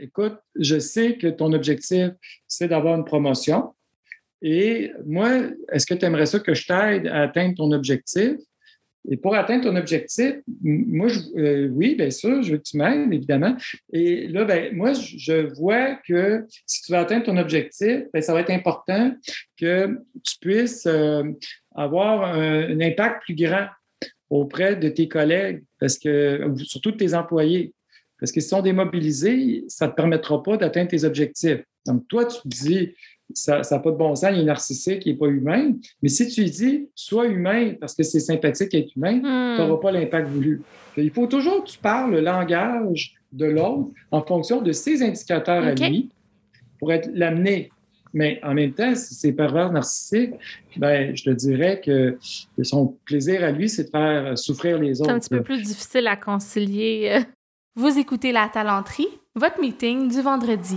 écoute, je sais que ton objectif, c'est d'avoir une promotion. Et moi, est-ce que tu aimerais ça que je t'aide à atteindre ton objectif? Et pour atteindre ton objectif, moi, euh, oui, bien sûr, je veux que tu m'aides, évidemment. Et là, ben, moi, je vois que si tu veux atteindre ton objectif, bien, ça va être important que tu puisses euh, avoir un, impact plus grand auprès de tes collègues, parce que, surtout de tes employés. Parce que si sont démobilisés, ça ne te permettra pas d'atteindre tes objectifs. Donc, toi, tu te dis, ça n'a pas de bon sens, il est narcissique, il n'est pas humain. Mais si tu dis, sois humain parce que c'est sympathique être humain, hmm. tu n'auras pas l'impact voulu. Il faut toujours que tu parles le langage de l'autre en fonction de ses indicateurs à lui pour être l'amener. Mais en même temps, si c'est pervers narcissique, ben, je te dirais que son plaisir à lui, c'est de faire souffrir les autres. C'est un petit peu plus difficile à concilier. Vous écoutez La Talenterie, votre meeting du vendredi.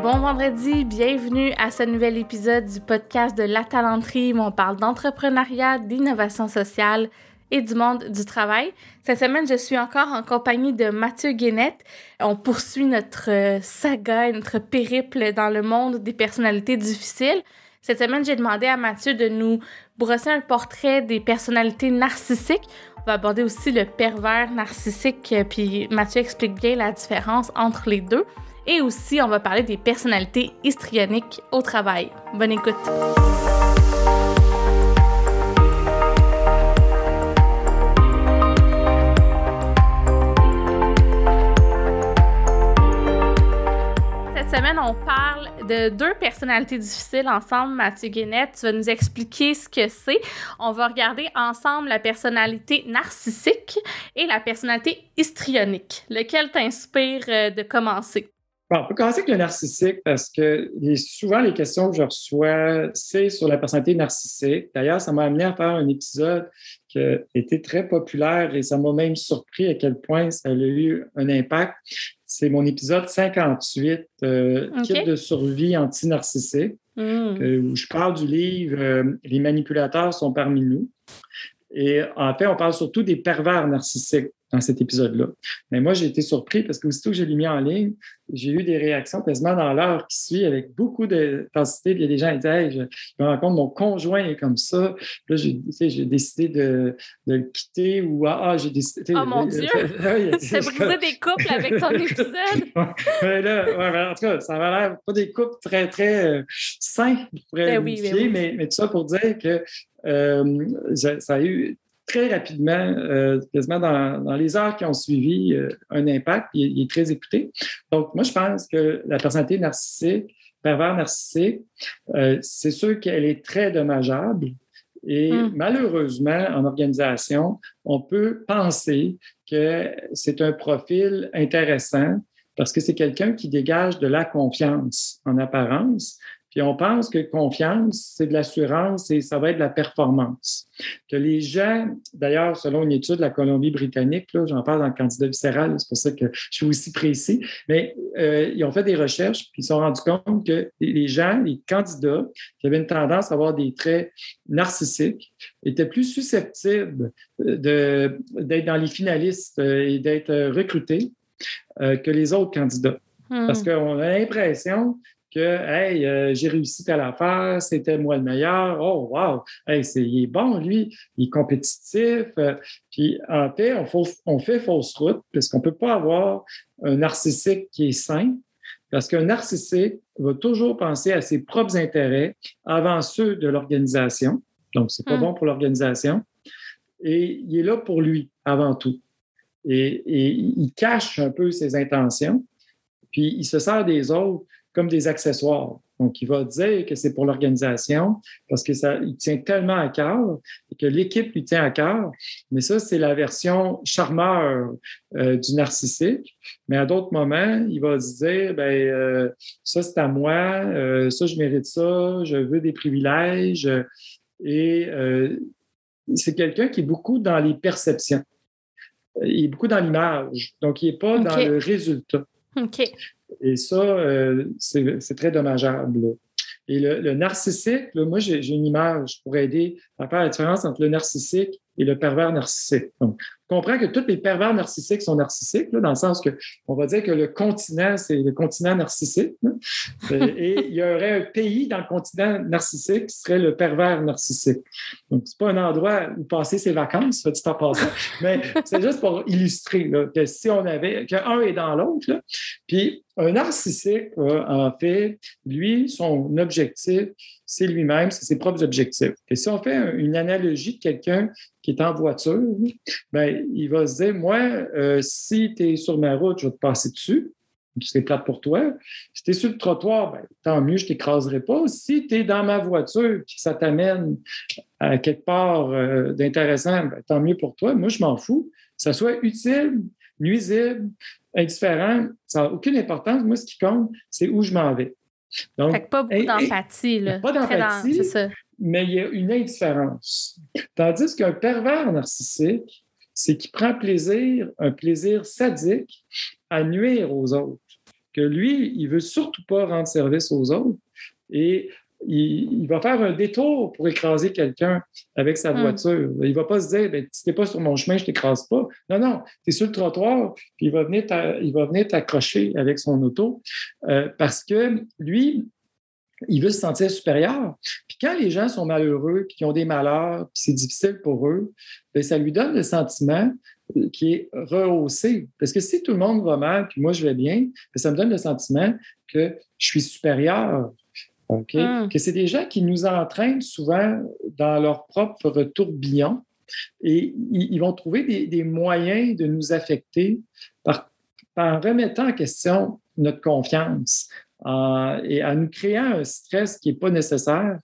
Bon vendredi, bienvenue à ce nouvel épisode du podcast de La Talenterie où on parle d'entrepreneuriat, d'innovation sociale et du monde du travail. Cette semaine, je suis encore en compagnie de Mathieu Guénette. On poursuit notre euh, saga, notre périple dans le monde des personnalités difficiles. Cette semaine, j'ai demandé à Mathieu de nous brosser un portrait des personnalités narcissiques. Va aborder aussi le pervers narcissique, puis Mathieu explique bien la différence entre les deux. Et aussi, on va parler des personnalités histrioniques au travail. Bonne écoute! Cette semaine, on parle de deux personnalités difficiles ensemble. Mathieu Guénette, tu vas nous expliquer ce que c'est. On va regarder ensemble la personnalité narcissique et la personnalité histrionique. Lequel t'inspire euh, de commencer? Bon, on peut commencer avec le narcissique parce que souvent les questions que je reçois, c'est sur la personnalité narcissique. D'ailleurs, ça m'a amené à faire un épisode qui a été très populaire et ça m'a même surpris à quel point ça a eu un impact. C'est mon épisode 58, euh, Kit de survie anti-narcissique, hmm. où je parle du livre euh, Les manipulateurs sont parmi nous. Et en fait, on parle surtout des pervers narcissiques dans cet épisode-là. Mais moi, j'ai été surpris parce que aussitôt que je l'ai mis en ligne, j'ai eu des réactions quasiment dans l'heure qui suit avec beaucoup d'intensité. Il y a des gens qui disent Je me rends compte, mon conjoint est comme ça. Là, j'ai décidé de, de, le quitter ou Ah, ah j'ai décidé. Oh mon Dieu C'est brisé des couples avec ton épisode? mais là, en tout cas, ça va l'air pas des couples très, très euh, sains, ben oui, ben oui. mais, mais, tout ça pour dire que euh, ça a eu très rapidement, euh, quasiment dans, les heures qui ont suivi, euh, un impact. Il, est très écouté. Donc, moi, je pense que la personnalité narcissique, pervers narcissique, euh, c'est sûr qu'elle est très dommageable. Et hmm. malheureusement, en organisation, on peut penser que c'est un profil intéressant parce que c'est quelqu'un qui dégage de la confiance en apparence, puis on pense que confiance, c'est de l'assurance et ça va être de la performance. Que les gens, d'ailleurs, selon une étude de la Colombie-Britannique, j'en parle dans le candidat viscéral, c'est pour ça que je suis aussi précis, mais euh, ils ont fait des recherches puis ils se sont rendus compte que les gens, les candidats qui avaient une tendance à avoir des traits narcissiques étaient plus susceptibles d'être dans les finalistes euh, et d'être recrutés euh, que les autres candidats. Hmm. Parce qu'on a l'impression que Hey, euh, j'ai réussi telle affaire, c'était moi le meilleur. Oh, wow! Hey, il est bon, lui, il est compétitif. Euh, puis en fait, on, fait fausse route parce qu'on ne peut pas avoir un narcissique qui est sain. Parce qu'un narcissique va toujours penser à ses propres intérêts avant ceux de l'organisation. Donc, c'est pas hmm. bon pour l'organisation. Et il est là pour lui avant tout. Et, et, il cache un peu ses intentions, puis il se sert des autres comme des accessoires. Donc, il va dire que c'est pour l'organisation parce que ça, il tient tellement à cœur et que l'équipe lui tient à cœur. Mais ça, c'est la version charmeur euh, du narcissique. Mais à d'autres moments, il va se dire, ben euh, ça c'est à moi, euh, ça je mérite ça, je veux des privilèges. Et c'est quelqu'un qui est beaucoup dans les perceptions. Il est beaucoup dans l'image. Donc, il n'est pas dans le résultat. OK. Et ça, euh, c'est très dommageable. Et le, narcissique, moi, j'ai une image pour aider à faire la différence entre le narcissique et le pervers narcissique. Donc, on comprend que tous les pervers narcissiques sont narcissiques, dans le sens que on va dire que le continent, c'est le continent narcissique. et il y aurait un pays dans le continent narcissique qui serait le pervers narcissique. Donc, c'est pas un endroit où passer ses vacances, soit dit en mais c'est juste pour illustrer que si on avait, qu'un est dans l'autre, puis un narcissique, en fait, lui, son objectif, c'est lui-même, c'est ses propres objectifs. Et si on fait une analogie de quelqu'un qui est en voiture, ben, il va se dire, moi, euh, si tu es sur ma route, je vais te passer dessus. C'est plate pour toi. Si tu es sur le trottoir, ben, tant mieux, je ne t'écraserai pas. Si tu es dans ma voiture et que ça t'amène à quelque part euh, d'intéressant, ben, tant mieux pour toi. Moi, je m'en fous. Que ça soit utile, nuisible, indifférent, ça n'a aucune importance. Moi, ce qui compte, c'est où je m'en vais. Donc, pas beaucoup d'empathie. Pas d'empathie, mais il y a une indifférence. Tandis qu'un pervers narcissique, c'est qu'il prend plaisir, un plaisir sadique, à nuire aux autres. Que lui, il veut surtout pas rendre service aux autres. Et il, va faire un détour pour écraser quelqu'un avec sa hmm. voiture. Il ne va pas se dire, ben, si tu n'es pas sur mon chemin, je ne t'écrase pas. Non, non, tu es sur le trottoir, puis il va venir t'accrocher avec son auto euh, parce que lui, il veut se sentir supérieur. Puis quand les gens sont malheureux, puis qu'ils ont des malheurs, puis c'est difficile pour eux, bien, ça lui donne le sentiment euh, qui est rehaussé. Parce que si tout le monde va mal, puis moi je vais bien, bien ça me donne le sentiment que je suis supérieur. Hmm. Que c'est des gens qui nous entraînent souvent dans leur propre tourbillon et ils, vont trouver des, moyens de nous affecter par, en remettant en question notre confiance et en nous créant un stress qui n'est pas nécessaire,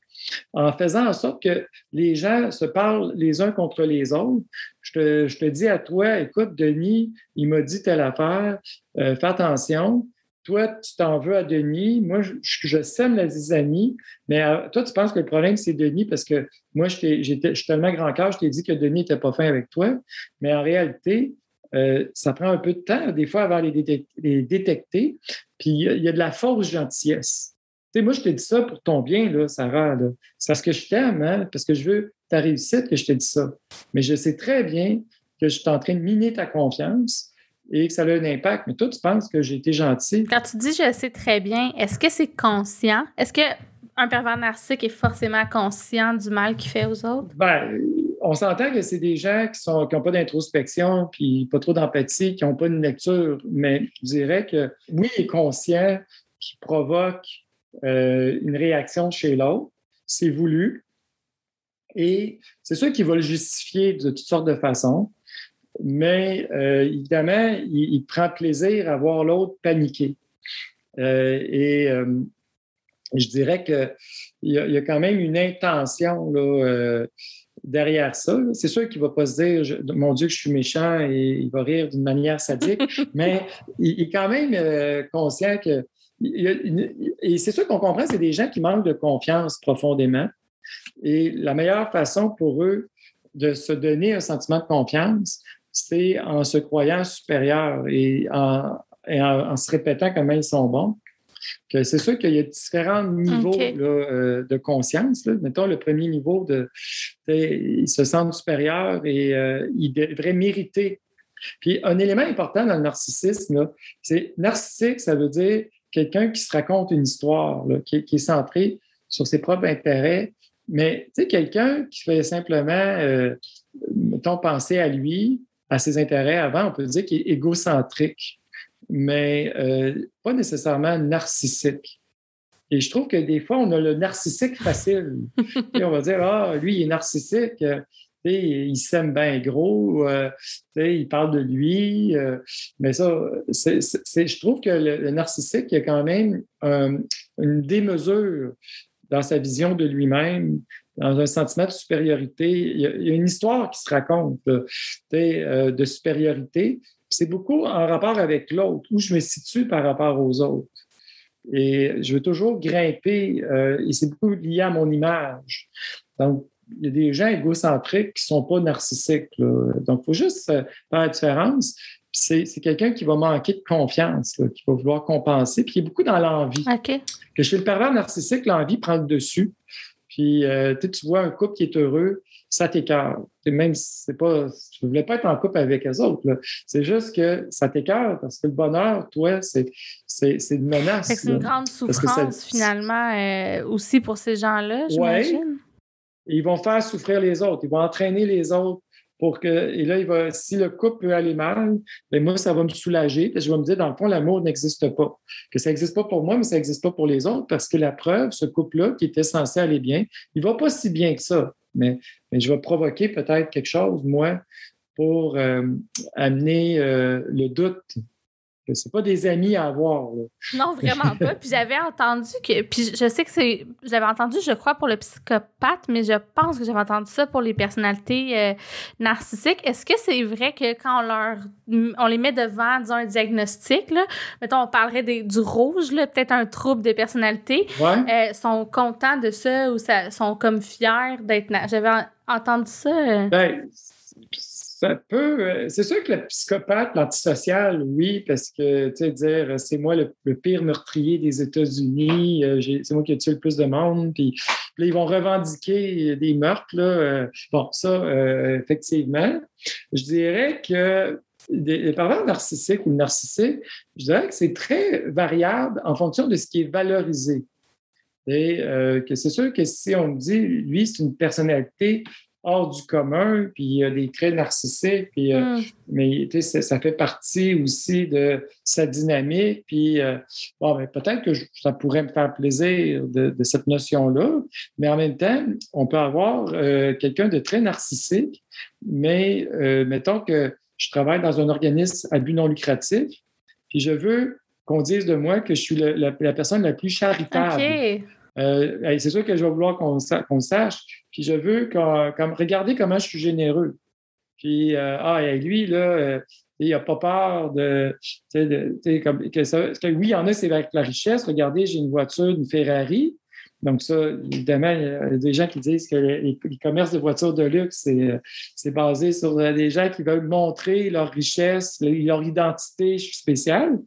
en faisant en sorte que les gens se parlent les uns contre les autres. Je te, je te dis à toi, écoute, Denis, il m'a dit telle affaire, euh, fais attention toi, tu t'en veux à Denis. Moi, je, sème la zizanie, mais euh, toi, tu penses que le problème, c'est Denis parce que moi, je, suis tellement grand cœur, je t'ai dit que Denis n'était pas fin avec toi. Mais en réalité, euh, ça prend un peu de temps, des fois, avant les, les détecter. Puis, il y, a de la fausse gentillesse. Tu sais, moi, je te dis ça pour ton bien, là, Sarah. C'est parce que je t'aime, hein, parce que je veux ta réussite que je te dis ça. Mais je sais très bien que je suis en train de miner ta confiance et que ça a un impact. Mais toi, tu penses que j'ai été gentil? Quand tu dis je sais très bien, est-ce que c'est conscient? Est-ce qu'un pervers narcissique est forcément conscient du mal qu'il fait aux autres? Ben, on s'entend que c'est des gens qui n'ont qui pas d'introspection, puis pas trop d'empathie, qui n'ont pas une lecture, mais je dirais que oui, il est conscient qu'il provoque euh, une réaction chez l'autre. C'est voulu. Et c'est sûr qu'il va le justifier de toutes sortes de façons mais euh, évidemment, il, prend plaisir à voir l'autre paniquer. Euh, et euh, je dirais qu'il y, a, quand même une intention derrière ça. C'est sûr qu'il ne va pas se dire Mon Dieu, je suis méchant et il va rire d'une manière sadique, mais il, est quand même conscient que. et c'est sûr qu'on comprend, c'est des gens qui manquent de confiance profondément. Et la meilleure façon pour eux de se donner un sentiment de confiance, c'est en se croyant supérieur et en, se répétant comment ils sont bons. c'est sûr qu'il y a différents niveaux euh, de conscience. Mettons le premier niveau de ils se sentent supérieurs et euh, ils devraient mériter. Puis un élément important dans le narcissisme, c'est narcissique, ça veut dire quelqu'un qui se raconte une histoire, qui, est centré sur ses propres intérêts. Mais quelqu'un qui fait simplement, euh, mettons, penser à lui, à ses intérêts avant, on peut dire qu'il est égocentrique, mais euh, pas nécessairement narcissique. Et je trouve que des fois, on a le narcissique facile. Et on va dire, ah, lui, il est narcissique, euh, il s'aime bien gros, euh, il parle de lui. mais ça, je trouve que le, narcissique, il a quand même une démesure dans sa vision de lui-même, dans un sentiment de supériorité. Il y a, une histoire qui se raconte euh, de supériorité. C'est beaucoup en rapport avec l'autre, où je me situe par rapport aux autres. Et je veux toujours grimper, euh, et c'est beaucoup lié à mon image. Donc, il y a des gens égocentriques qui ne sont pas narcissiques. Donc, il faut juste faire la différence. C'est quelqu'un qui va manquer de confiance, qui va vouloir compenser, puis qui est beaucoup dans l'envie. Que chez le pervers narcissique, l'envie prend le dessus. Puis, euh, tu vois un couple qui est heureux, ça t'écœure. Même si c'est pas, je ne voulais pas être en couple avec les autres. C'est juste que ça t'écœure parce que le bonheur, toi, c'est, c'est, une menace. C'est une grande souffrance, finalement, euh, aussi pour ces gens-là, j'imagine. Ils vont faire souffrir les autres. Ils vont entraîner les autres pour que. Et là, il va, si le couple peut aller mal, bien, moi, ça va me soulager. je vais me dire, dans le fond, l'amour n'existe pas. Que ça n'existe pas pour moi, mais ça n'existe pas pour les autres parce que la preuve, ce couple-là, qui était censé aller bien, il ne va pas si bien que ça. Mais, mais je vais provoquer peut-être quelque chose, moi, pour euh, amener euh, le doute que c'est pas des amis à avoir. Non, vraiment pas. Puis j'avais entendu que, puis je sais que c'est, j'avais entendu, je crois, pour le psychopathe, mais je pense que j'avais entendu ça pour les personnalités euh, narcissiques. Est-ce que c'est vrai que quand on leur, on les met devant, disons, un diagnostic, là, mettons, on parlerait des, du rouge, peut-être un trouble de personnalité, ouais. euh, sont contents de ça ou ça, sont comme fiers d'être, j'avais entendu ça. Euh. Ben, Euh, c'est sûr que le psychopathe, l'antisocial, oui, parce que, tu sais, dire euh, c'est moi le, pire meurtrier des États-Unis, euh, c'est moi qui ai tué le plus de monde, puis, ils vont revendiquer des meurtres, bon, ça, effectivement. Je dirais que les parents narcissiques ou narcissiques, je dirais que c'est très variable en fonction de ce qui est valorisé. Et que c'est sûr que si on me dit, lui, c'est une personnalité hors du commun, puis il y a des traits narcissiques, puis, euh, mm. mais ça fait partie aussi de sa dynamique. Puis, euh, bon, ben, peut-être que ça pourrait me faire plaisir de, cette notion-là, mais en même temps, on peut avoir euh, quelqu'un de très narcissique, mais mettons que je travaille dans un organisme à but non lucratif, puis je veux qu'on dise de moi que je suis la, personne la plus charitable. C'est sûr que je vais vouloir qu'on sache, puis je veux comme, regarder comment je suis généreux. Puis, euh, ah, et lui, là, euh, il n'a pas peur de. de comme, que, ça, que oui, il y en a, c'est avec la richesse. Regardez, j'ai une voiture, une Ferrari. Donc, ça, évidemment, il y a des gens qui disent que les, commerces de voitures de luxe, c'est basé sur des gens qui veulent montrer leur richesse, leur identité spéciale.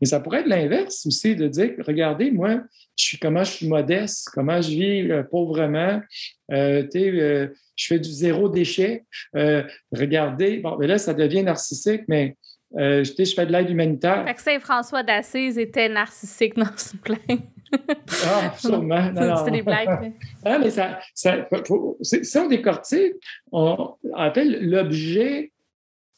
Mais ça pourrait être l'inverse aussi, de dire, regardez, moi, je suis comment je suis modeste, comment je vis euh, pauvrement. Euh, euh, je fais du zéro déchet. regardez, bon, mais là, ça devient narcissique, mais je fais de l'aide humanitaire. Fait que Saint-François d'Assise était narcissique dans ce plan. Ah, sûrement. C'était des blagues. ah, mais ça, ça si on décortique, on appelle l'objet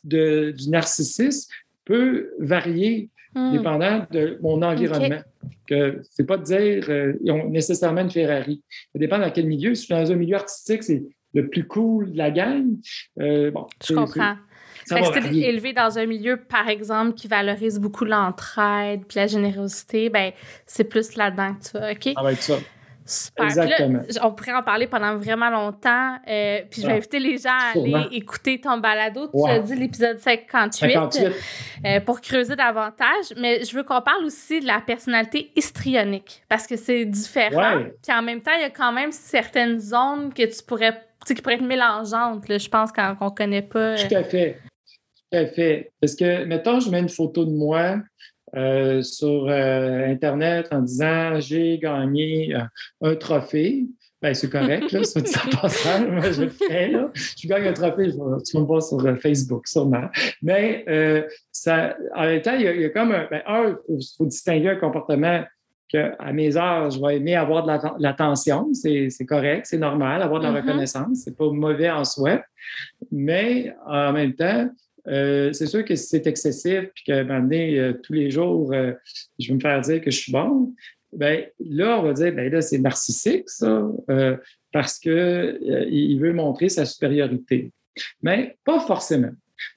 du narcissisme peut varier hmm. dépendant de mon environnement. Que c'est pas de dire euh, ils ont nécessairement une Ferrari. Ça dépend dans quel milieu. Si je suis dans un milieu artistique, c'est le plus cool de la gang. Euh, bon, je comprends. C'est élevé dans un milieu, par exemple, qui valorise beaucoup l'entraide puis la générosité, ben c'est plus là-dedans que tu vas, OK? Être ça. Super. Exactement. on pourrait en parler pendant vraiment longtemps. Euh, puis je vais inviter les gens à aller écouter ton balado. Tu as dit l'épisode 58, euh, pour creuser davantage. Mais je veux qu'on parle aussi de la personnalité histrionique parce que c'est différent. Puis en même temps, il y a quand même certaines zones que tu pourrais, qui pourraient être mélangeantes, je pense, quand on ne connaît pas. Tout à fait. Tout à fait. Parce que, mettons, je mets une photo de moi euh, sur euh, Internet en disant j'ai gagné euh, un trophée. Ben, c'est correct, là, ça dit passant, moi je le fais, là. Je gagne un trophée, tu vas me voir sur Facebook, sûrement. Mais ça, en même temps, il y a, comme un, ben, un, il faut, distinguer un comportement qu'à mes heures, je vais aimer avoir de l'attention, c'est correct, c'est normal, avoir de la mm-hmm. reconnaissance, c'est pas mauvais en soi. Mais en même temps, euh, c'est sûr que si c'est excessif, puis que donné, euh, tous les jours, euh, je vais me faire dire que je suis bon, ben là, on va dire, ben là, c'est narcissique, ça, parce qu'il veut montrer sa supériorité. Mais pas forcément.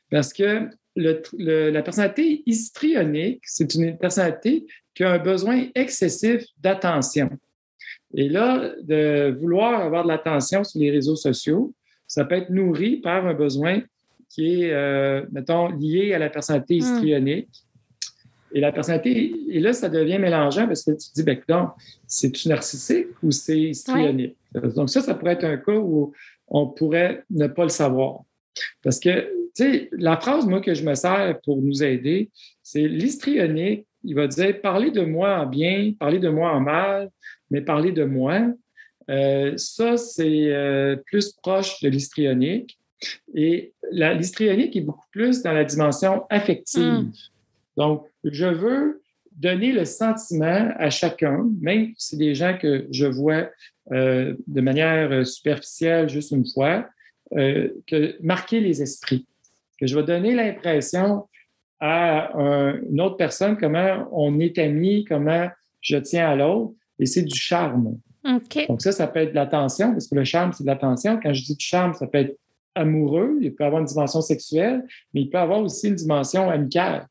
Parce que la personnalité histrionique, c'est une personnalité qui a un besoin excessif d'attention. Et là, de vouloir avoir de l'attention sur les réseaux sociaux, ça peut être nourri par un besoin qui est, euh, mettons, lié à la personnalité hmm. histrionique. Et la personnalité, et là, ça devient mélangeant parce que tu te dis, ben, c'est-tu narcissique ou c'est histrionique? Donc, ça, ça pourrait être un cas où on pourrait ne pas le savoir. Parce que, tu sais, la phrase, moi, que je me sers pour nous aider, c'est l'histrionique, il va dire, parler de moi en bien, parler de moi en mal, mais parler de moi, Euh, ça, c'est euh, plus proche de l'histrionique. Et l'histrionique est beaucoup plus dans la dimension affective. Hmm. Donc, je veux donner le sentiment à chacun, même si c'est des gens que je vois euh, de manière superficielle juste une fois, que marquer les esprits. Que je vais donner l'impression à une autre personne comment on est amis, comment je tiens à l'autre, et c'est du charme. Donc ça, ça peut être de l'attention, parce que le charme, c'est de l'attention. Quand je dis du charme, ça peut être amoureux, il peut avoir une dimension sexuelle, mais il peut avoir aussi une dimension amicale.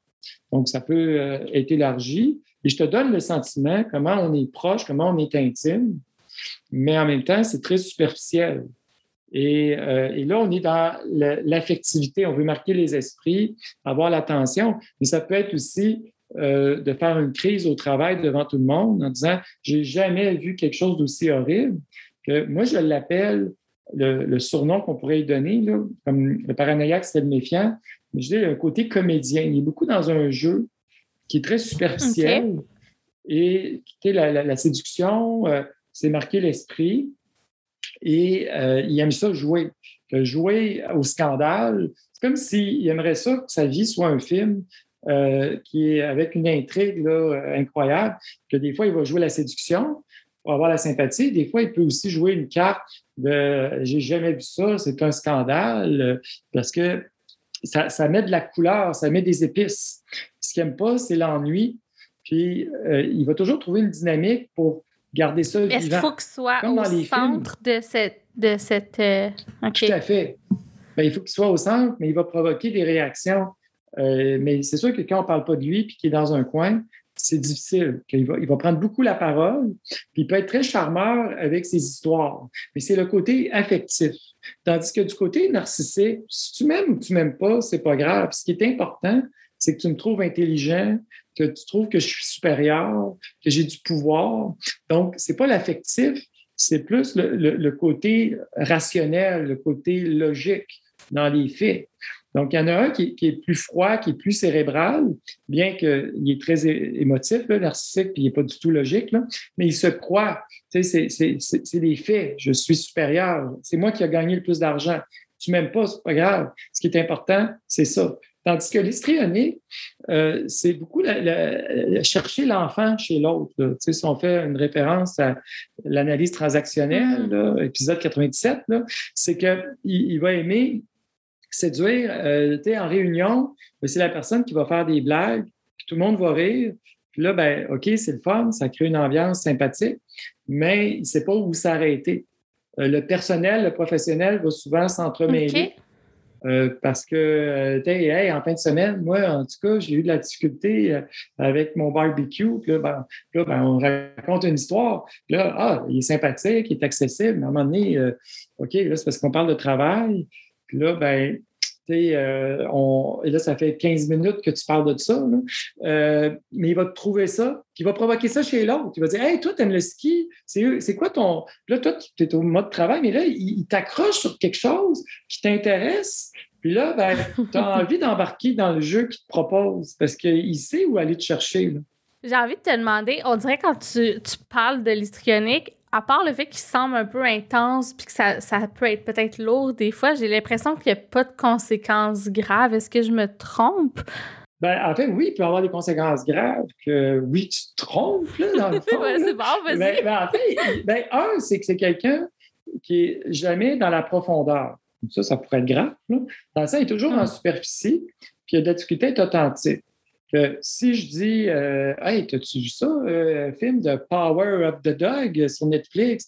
Donc, ça peut euh, être élargi. Et je te donne le sentiment, comment on est proche, comment on est intime, mais en même temps, c'est très superficiel. Et, euh, là, on est dans l'affectivité, on veut marquer les esprits, avoir l'attention, mais ça peut être aussi euh, de faire une crise au travail devant tout le monde en disant J'ai jamais vu quelque chose d'aussi horrible que moi, je l'appelle le, surnom qu'on pourrait lui donner, là, comme le paranoïaque, c'est le méfiant. Mais je dis un côté comédien. Il est beaucoup dans un jeu qui est très superficiel et la, la, séduction, euh, c'est marquer l'esprit et euh, il aime ça jouer. jouer au scandale, c'est comme s'il aimerait ça que sa vie soit un film euh, qui est avec une intrigue là, incroyable, que des fois, il va jouer la séduction pour avoir la sympathie. Des fois, il peut aussi jouer une carte de j'ai jamais vu ça, c'est un scandale, parce que ça, met de la couleur, ça met des épices. Ce qu'il n'aime pas, c'est l'ennui. Puis, euh, il va toujours trouver une dynamique pour garder ça Est-ce qu'il faut qu'il soit au centre de cette... De cette euh, Tout à fait. Ben, il faut qu'il soit au centre, mais il va provoquer des réactions euh, mais c'est sûr que quand on ne parle pas de lui puis qu'il est dans un coin, c'est difficile. Il va, va prendre beaucoup la parole, puis il peut être très charmeur avec ses histoires. Mais c'est le côté affectif. Tandis que du côté narcissique, si tu m'aimes ou tu m'aimes pas, c'est pas grave. Ce qui est important, c'est que tu me trouves intelligent, que tu trouves que je suis supérieur, que j'ai du pouvoir. Donc, c'est pas l'affectif, c'est plus le, côté rationnel, le côté logique dans les faits. Donc, il y en a un qui, est plus froid, qui est plus cérébral, bien qu'il est très émotif, là, narcissique, puis il n'est pas du tout logique, là, mais il se croit. Tu sais, c'est des faits. Je suis supérieur. C'est moi qui ai gagné le plus d'argent. Tu m'aimes pas, c'est pas grave. Ce qui est important, c'est ça. Tandis que l'histrionique, euh, c'est beaucoup chercher l'enfant chez l'autre. Tu sais, si on fait une référence à l'analyse transactionnelle, mm-hmm. épisode 97, c'est qu'il il va aimer séduire, euh, tu sais, en réunion, ben, c'est la personne qui va faire des blagues, puis tout le monde va rire. Puis là, ben, OK, c'est le fun, ça crée une ambiance sympathique, mais il ne sait pas où s'arrêter. Euh, le personnel, le professionnel va souvent s'entremêler. Euh, parce que, tu en fin de semaine, moi, en tout cas, j'ai eu de la difficulté avec mon barbecue. Puis là, ben, là ben, on raconte une histoire. Puis là, ah, il est sympathique, il est accessible. Mais à un moment donné, OK, là, c'est parce qu'on parle de travail. Puis là, ben, euh, on, et là, ça fait 15 minutes que tu parles de ça, euh, mais il va te trouver ça, puis il va provoquer ça chez l'autre. Il va dire Hey, toi, tu aimes le ski, c'est quoi ton. Là, toi, tu es au mode travail, mais là, il, t'accroche sur quelque chose qui t'intéresse. Puis là, ben, tu as envie d'embarquer dans le jeu qu'il te propose parce qu'il sait où aller te chercher. J'ai envie de te demander, on dirait quand tu, tu parles de l'histrionique, à part le fait qu'il semble un peu intense puis que ça, ça peut être peut-être lourd des fois, j'ai l'impression qu'il n'y a pas de conséquences graves. Est-ce que je me trompe? Ben, en fait, oui, il peut y avoir des conséquences graves que oui, tu te trompes, là, dans le fond. c'est bon, vas-y. Ben, ben, en fait, ben, un, c'est que c'est quelqu'un qui est jamais dans la profondeur. Ça, ça pourrait être grave. Là. Dans ça, il est toujours en hum. superficie, puis il a de la difficulté à être authentique si je dis euh, Hey, as-tu vu ça, euh, film de Power of the Dog sur Netflix?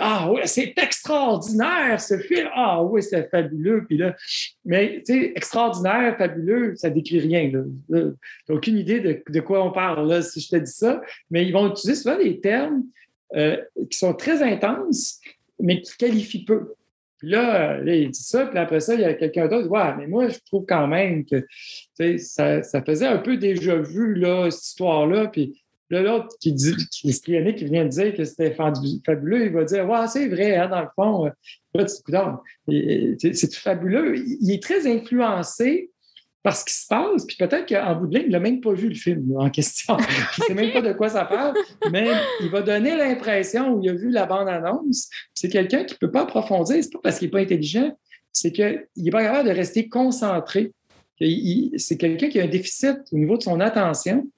ah oui, c'est extraordinaire ce film. Ah oui, c'est fabuleux. Puis là, mais tu sais, extraordinaire, fabuleux, ça décrit rien. Tu n'as aucune idée de, quoi on parle là, si je te dis ça. Mais ils vont utiliser souvent des termes euh, qui sont très intenses, mais qui qualifient peu. Puis là, il dit ça, puis après ça, il y a quelqu'un d'autre Ouais, mais moi, je trouve quand même que ça, ça faisait un peu déjà vu, là, cette histoire-là. Puis là, l'autre qui dit, qui, qui vient de dire que c'était fabuleux, il va dire Ouais, c'est vrai, hein, dans le fond. Là, c'est fabuleux. Il est très influencé par ce qui se passe, puis peut-être qu'en bout de ligne, il n'a même pas vu le film en question. Je ne sais même pas de quoi ça parle, mais il va donner l'impression où il a vu la bande-annonce. C'est quelqu'un qui ne peut pas approfondir, c'est pas parce qu'il n'est pas intelligent, c'est qu'il n'est pas capable de rester concentré. C'est quelqu'un qui a un déficit au niveau de son attention.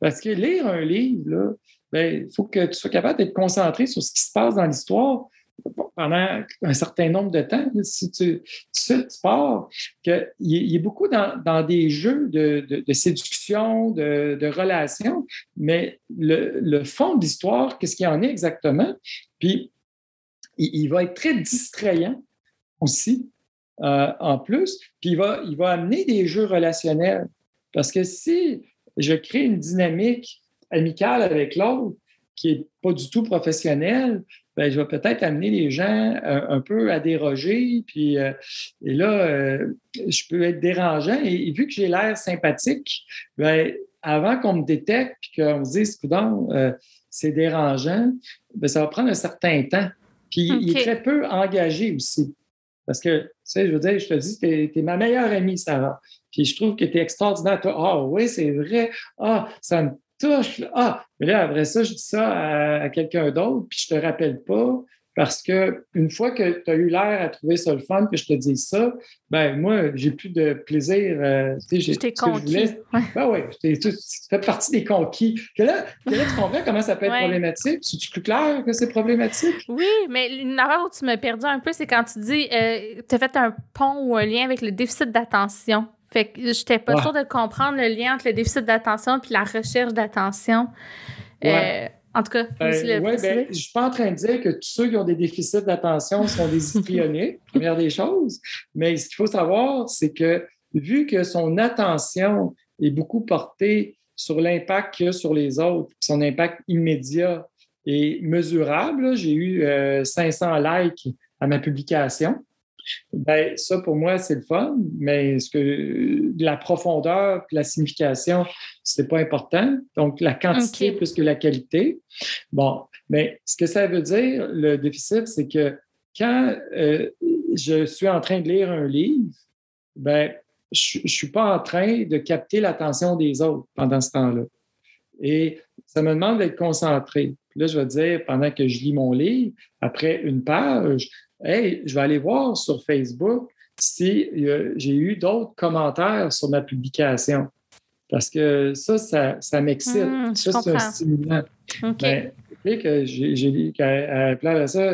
Parce que lire un livre, ben, il faut que tu sois capable d'être concentré sur ce qui se passe dans l'histoire pendant un certain nombre de temps. Si tu, tu, pars, qu'il y, a beaucoup dans, des jeux de, séduction, de, relations, mais le, fond de l'histoire, qu'est-ce qu'il y en est exactement? Puis, il, va être très distrayant aussi, euh, en plus, puis il va, il va amener des jeux relationnels. Parce que si je crée une dynamique amicale avec l'autre qui n'est pas du tout professionnelle, ben, je vais peut-être amener les gens euh, un peu à déroger. Puis, euh, et là, euh, je peux être dérangeant. Et, vu que j'ai l'air sympathique, ben, avant qu'on me détecte et qu'on me dise, coudon, c'est dérangeant, ben, ça va prendre un certain temps. Puis, il est très peu engagé aussi. Parce que, tu sais, je veux dire, je te dis, tu es, ma meilleure amie, Sarah. Puis je trouve que tu es extraordinaire. Ah oui, c'est vrai. Ah, ça me Ah, mais là, après ça, je dis ça à, quelqu'un d'autre, puis je te rappelle pas. Parce que une fois que tu as eu l'air à trouver ça le fun, que je te dis ça, ben moi, j'ai plus de plaisir. Euh, je t'ai conquis. Ben oui, tu fais partie des conquis. Que là, que là, tu comprends comment ça peut être problématique? C'est-tu plus clair que c'est problématique? Oui, mais une erreur où tu m'as perdu un peu, c'est quand tu dis euh, tu as fait un pont ou un lien avec le déficit d'attention. Fait que j'étais pas sûre de comprendre le lien entre le déficit d'attention puis la recherche d'attention. Euh, en tout cas, euh, ouais, ben, je suis pas en train de dire que tous ceux qui ont des déficits d'attention sont des histrioniques, première des choses. Mais ce qu'il faut savoir, c'est que vu que son attention est beaucoup portée sur l'impact qu'il a sur les autres, son impact immédiat est mesurable, j'ai eu 500 euh, likes à ma publication. Ben, ça, pour moi, c'est le fun, mais ce que la profondeur la signification, c'est pas important. Donc, la quantité plus que la qualité. Bon, mais ce que ça veut dire, le déficit, c'est que quand euh, je suis en train de lire un livre, ben, je ne suis pas en train de capter l'attention des autres pendant ce temps-là. Et ça me demande d'être concentré. là, je vais dire, pendant que je lis mon livre, après une page, Hey, je vais aller voir sur Facebook si j'ai eu d'autres commentaires sur ma publication. Parce que ça, ça, m'excite. Hmm, ça, c'est un stimulant. Ben, que j'ai dit ça,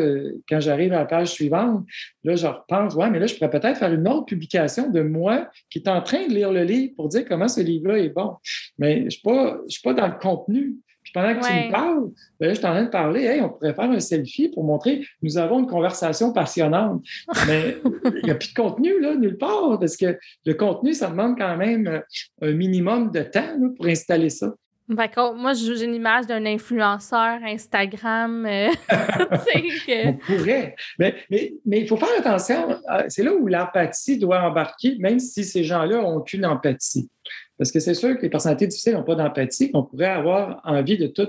quand j'arrive à la page suivante, là, je repense, ouais, mais là, je pourrais peut-être faire une autre publication de moi qui est en train de lire le livre pour dire comment ce livre-là est bon. Mais je ne suis, suis, pas dans le contenu pendant que tu me parles, ben je suis en train de parler, hey, on pourrait faire un selfie pour montrer nous avons une conversation passionnante. Mais il n'y a plus de contenu, là, nulle part, parce que le contenu, ça demande quand même un minimum de temps pour installer ça. D'accord. Moi, j'ai une image d'un influenceur Instagram. Euh, on pourrait. Mais, mais, mais, il faut faire attention. Euh, c'est là où l'empathie doit embarquer, même si ces gens-là n'ont aucune empathie. Parce que c'est sûr que les personnalités difficiles n'ont pas d'empathie, qu'on pourrait avoir envie de tout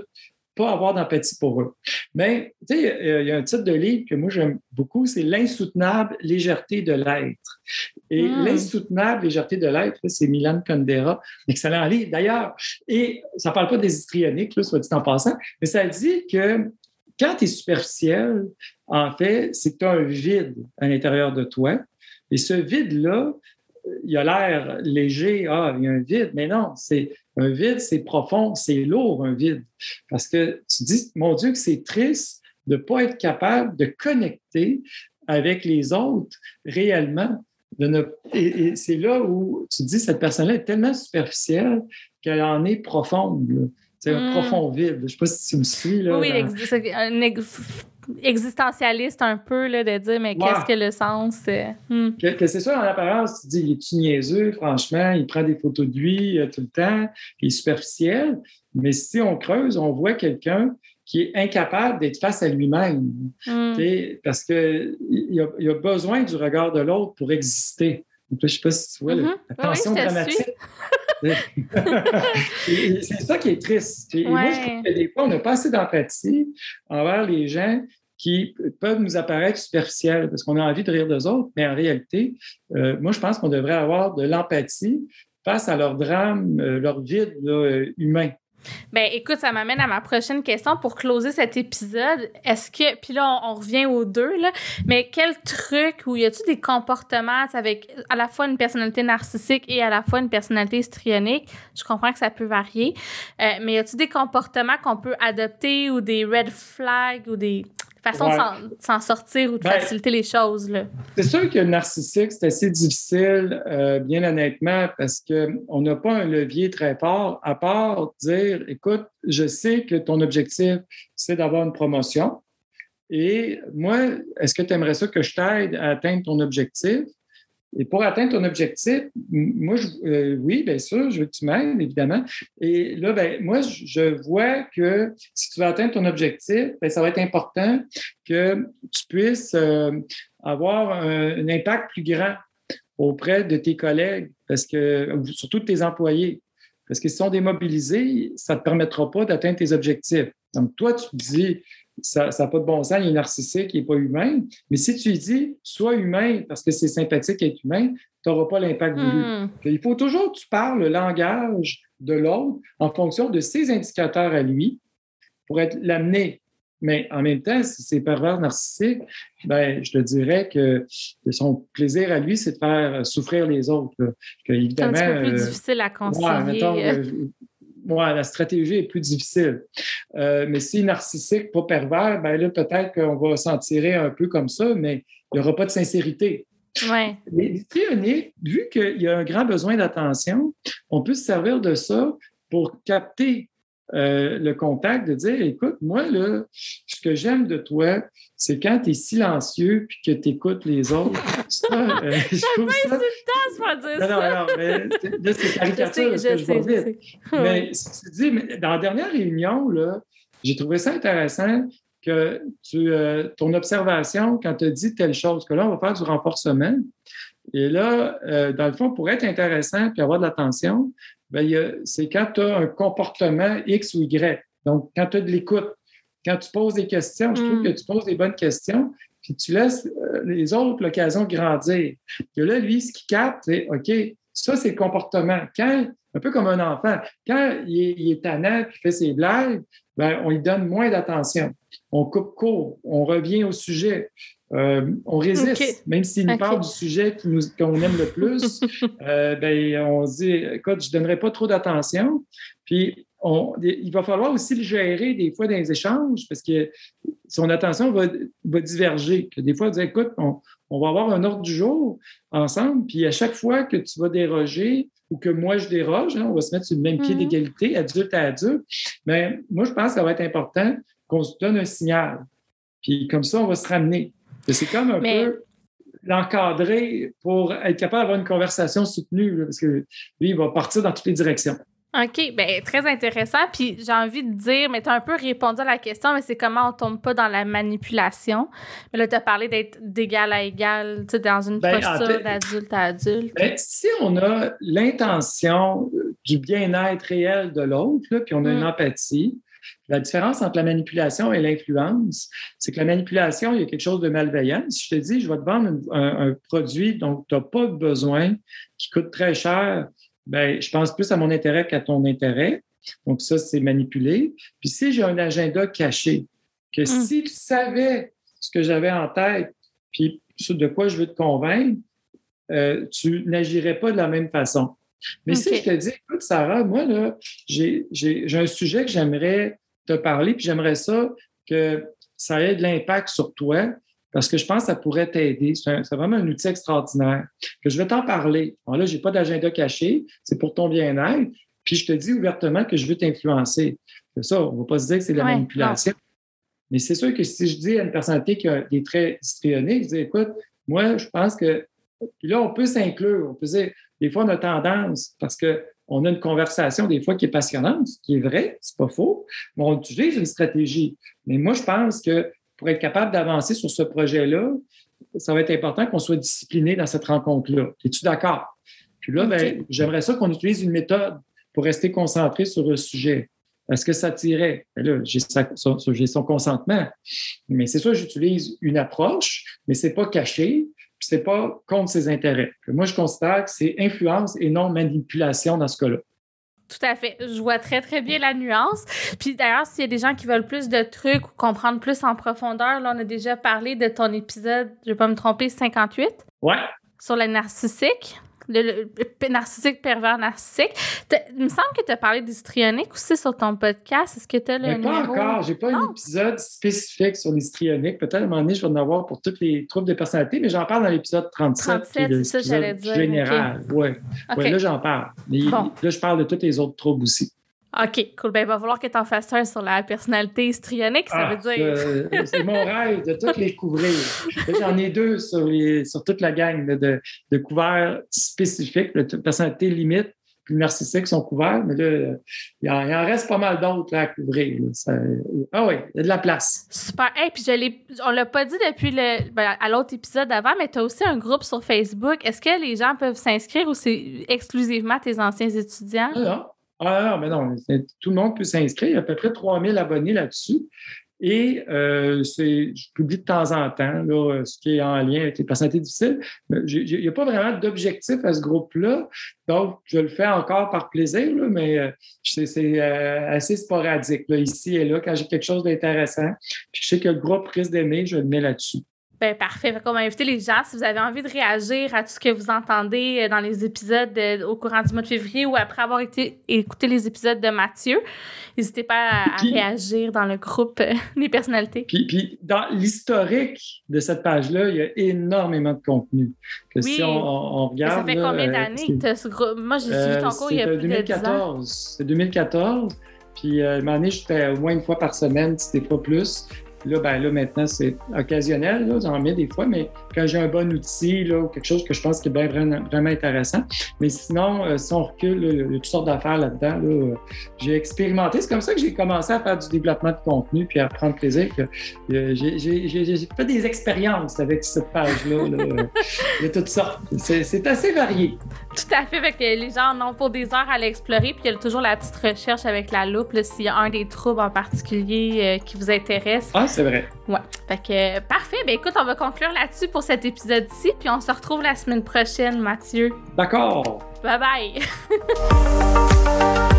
pas avoir d'empathie pour eux. Mais, tu sais, il y a un titre de livre que moi j'aime beaucoup, c'est L'insoutenable légèreté de l'être. Et hmm. L'insoutenable légèreté de l'être, c'est Milan Kundera, excellent livre d'ailleurs. Et ça ne parle pas des histrioniques, soit dit en passant, mais ça dit que quand tu es superficiel, en fait, c'est que tu as un vide à l'intérieur de toi. Et ce vide-là, il a l'air léger, ah, il y a un vide, mais non, c'est un vide, c'est profond, c'est lourd, un vide. Parce que tu dis, mon Dieu, que c'est triste de ne pas être capable de connecter avec les autres réellement. et, c'est là où tu dis, cette personne-là est tellement superficielle qu'elle en est profonde. C'est un hmm. profond vide. Je ne sais pas si tu me suis. Là, oui, existentialiste un peu, là, de dire, mais qu'est-ce que le sens? Euh, hmm. c'est ça, en apparence, tu dis, il est-tu niaiseux, franchement, il prend des photos de lui euh, tout le temps, il est superficiel, mais si on creuse, on voit quelqu'un qui est incapable d'être face à lui-même, hmm. parce qu'il a, a besoin du regard de l'autre pour exister. je ne sais pas si tu vois mm-hmm. l'attention dramatique. C'est ça qui est triste. Et moi, je trouve que des fois, on n'a pas assez d'empathie envers les gens qui peuvent nous apparaître superficielles parce qu'on a envie de rire d'eux autres, mais en réalité, euh, moi, je pense qu'on devrait avoir de l'empathie face à leur drame, euh, leur vide humain. Ben, écoute, ça m'amène à ma prochaine question pour closer cet épisode. Est-ce que, puis là, on, revient aux deux, là, mais quel truc ou y a-tu des comportements avec à la fois une personnalité narcissique et à la fois une personnalité histrionique? Je comprends que ça peut varier, euh, mais y a-tu des comportements qu'on peut adopter ou des red flags ou des façon de s'en sortir ou de ben, faciliter les choses. C'est sûr que le narcissique, c'est assez difficile, euh, bien honnêtement, parce qu'on n'a pas un levier très fort, à part dire, écoute, je sais que ton objectif, c'est d'avoir une promotion. Et moi, est-ce que tu aimerais ça que je t'aide à atteindre ton objectif? Et pour atteindre ton objectif, moi, je, euh, oui, bien sûr, je veux que tu m'aides, évidemment. Et là, ben, moi, je vois que si tu veux atteindre ton objectif, bien, ça va être important que tu puisses euh, avoir un, impact plus grand auprès de tes collègues, parce que, surtout de tes employés. Parce que si sont démobilisés, ça ne te permettra pas d'atteindre tes objectifs. Donc, toi, tu te dis, ça n'a pas de bon sens, il est narcissique, il n'est pas humain. Mais si tu dis, sois humain parce que c'est sympathique être humain, tu n'auras pas l'impact voulu. Hmm. Il faut toujours que tu parles le langage de l'autre en fonction de ses indicateurs à lui pour être l'amener. Mais en même temps, si c'est pervers narcissique, ben, je te dirais que son plaisir à lui, c'est de faire souffrir les autres. C'est un petit peu plus euh, difficile à concilier. Euh, ouais, la stratégie est plus difficile. Euh, mais si narcissique, pas pervers, ben là, peut-être qu'on va s'en tirer un peu comme ça, mais il n'y aura pas de sincérité. Ouais. Les trioniques, vu qu'il y a un grand besoin d'attention, on peut se servir de ça pour capter euh, le contact, de dire écoute, moi, là, ce que j'aime de toi, c'est quand tu es silencieux puis que tu écoutes les autres. Ça, euh, je trouve ça. insultant, dire non, ça. Non, non, mais là, c'est caricature, je, sais, je, je vois vite. Mais tu dis, mais dans la dernière réunion, là, j'ai trouvé ça intéressant que tu, euh, ton observation, quand tu as dit telle chose, que là, on va faire du renforcement. Et là, euh, dans le fond, pour être intéressant puis avoir de l'attention, c'est quand tu as un comportement X ou Y. Donc, quand tu as de l'écoute, quand tu poses des questions, je trouve mm. que tu poses des bonnes questions, puis tu laisses euh, les autres l'occasion de grandir. Et là, lui, ce qu'il capte, c'est OK, ça, c'est le comportement. Quand, un peu comme un enfant, quand il est, il est tannant et fait ses blagues, ben, on lui donne moins d'attention. On coupe court, on revient au sujet. Euh, on résiste, même s'il nous parle du sujet qu'on aime le plus, euh, ben, on se dit, écoute, je ne donnerai pas trop d'attention. Puis, il va falloir aussi le gérer des fois dans les échanges parce que son attention va, diverger. Que des fois, on dit, écoute, on, va avoir un ordre du jour ensemble, puis à chaque fois que tu vas déroger ou que moi je déroge, hein, on va se mettre sur le même pied mm-hmm. d'égalité, adulte à adulte. Mais moi, je pense que ça va être important qu'on se donne un signal. Puis comme ça, on va se ramener. C'est comme un peu l'encadrer pour être capable d'avoir une conversation soutenue, parce que lui, il va partir dans toutes les directions. OK, bien, très intéressant. Puis j'ai envie de dire, mais tu as un peu répondu à la question, mais c'est comment on tombe pas dans la manipulation. Mais là, tu as parlé d'être d'égal à égal, tu sais, dans une ben, posture d'adulte à adulte. Ben, si on a l'intention du bien-être réel de l'autre, puis on a une mm. empathie, la différence entre la manipulation et l'influence, c'est que la manipulation, il y a quelque chose de malveillant. Si je te dis, je vais te vendre un, produit dont tu n'as pas besoin, qui coûte très cher, ben, je pense plus à mon intérêt qu'à ton intérêt. Donc, ça, c'est manipuler. Puis si j'ai un agenda caché, que hmm. si tu savais ce que j'avais en tête, puis de quoi je veux te convaincre, euh, tu n'agirais pas de la même façon. Mais si je te dis, écoute, Sarah, moi, là, j'ai un sujet que j'aimerais te parler, puis j'aimerais ça que ça ait de l'impact sur toi, parce que je pense que ça pourrait t'aider. C'est vraiment un outil extraordinaire. Que je vais t'en parler. Là, je n'ai pas d'agenda caché, c'est pour ton bien-être. Puis je te dis ouvertement que je veux t'influencer. C'est ça, on ne va pas se dire que c'est de la manipulation. Mais c'est sûr que si je dis à une personnalité qui a des traits histrioniques, je dis écoute, moi, je pense que. Puis là, on peut s'inclure. On peut dire, des fois, on a tendance, parce qu'on a une conversation des fois qui est passionnante, qui est vrai, c'est pas faux, mais on utilise une stratégie. Mais moi, je pense que pour être capable d'avancer sur ce projet-là, ça va être important qu'on soit discipliné dans cette rencontre-là. Es-tu d'accord? Puis là, ben, j'aimerais ça qu'on utilise une méthode pour rester concentré sur le sujet. Est-ce que ça tirait? Ben là, j'ai, son, consentement. Mais c'est ça, j'utilise une approche, mais c'est pas caché, c'est pas contre ses intérêts. Moi, je considère que c'est influence et non manipulation dans ce cas-là. Tout à fait. Je vois très, très bien la nuance. Puis d'ailleurs, s'il y a des gens qui veulent plus de trucs ou comprendre plus en profondeur, là, on a déjà parlé de ton épisode, je vais pas me tromper, 58. Ouais. Sur la narcissique le, narcissique pervers narcissique. Il me semble que tu as parlé d'histrionique aussi sur ton podcast. Est-ce que tu as le. Mais pas encore. J'ai pas un épisode spécifique sur l'histrionique. Peut-être à un moment donné, je vais en avoir pour tous les troubles de personnalité, mais j'en parle dans l'épisode 37. 37, c'est ça, j'allais dire. Général. Oui. Ouais, là, j'en parle. Là, je parle de tous les autres troubles aussi. OK, cool. Ben, il va falloir que tu en fasses un sur la personnalité histrionique, ça veut ah, dire. c'est mon rêve de toutes les couvrir. J'en ai deux sur, sur toute la gang de, de couverts spécifiques, de personnalité limite puis narcissiques sont couverts, mais là, il en, reste pas mal d'autres à couvrir. ah oui, il y a de la place. Super. Et puis je on l'a pas dit depuis le, ben, à l'autre épisode d'avant, mais tu as aussi un groupe sur Facebook. Est-ce que les gens peuvent s'inscrire ou c'est exclusivement tes anciens étudiants? Non, mais non, tout le monde peut s'inscrire. Il y a à peu près 3000 abonnés là-dessus. Et euh, je publie de temps en temps ce qui est en lien avec les personnalités difficiles. Il n'y a pas vraiment d'objectif à ce groupe-là. Donc, je le fais encore par plaisir, mais euh, c'est euh, assez sporadique, ici et là, quand j'ai quelque chose d'intéressant. Je sais que le groupe risque d'aimer, je le mets là-dessus. Ben, parfait. on va inviter les gens, si vous avez envie de réagir à tout ce que vous entendez euh, dans les épisodes euh, au courant du mois de février ou après avoir été, écouté les épisodes de Mathieu, n'hésitez pas à, réagir dans le groupe euh, des personnalités. Puis, puis dans l'historique de cette page-là, il y a énormément de contenu. Que oui. si on, regarde. ça fait combien d'années que ce groupe? Moi, j'ai suivi ton cours il y a plus 2014. de C'est 2014. Puis, moment donné, j'étais au moins une fois par semaine, si c'était pas plus. Là, ben, là, maintenant, c'est occasionnel, là, j'en mets des fois, mais quand j'ai un bon outil, là, ou quelque chose que je pense qui est bien, vraiment, intéressant. Mais sinon, euh, si on recule, il y a toutes sortes d'affaires là-dedans. Là, euh, j'ai expérimenté. C'est comme ça que j'ai commencé à faire du développement de contenu puis à prendre plaisir. Euh, j'ai fait des expériences avec cette page-là. Là, de toutes sortes. C'est assez varié. Tout à fait. que les gens en ont pour des heures à l'explorer. Puis il y a toujours la petite recherche avec la loupe s'il y a un des troubles en particulier qui vous intéresse. Ah, c'est vrai. Ouais. Fait que parfait. Ben écoute, on va conclure là-dessus pour cet épisode-ci, puis on se retrouve la semaine prochaine, Mathieu. D'accord. Bye bye.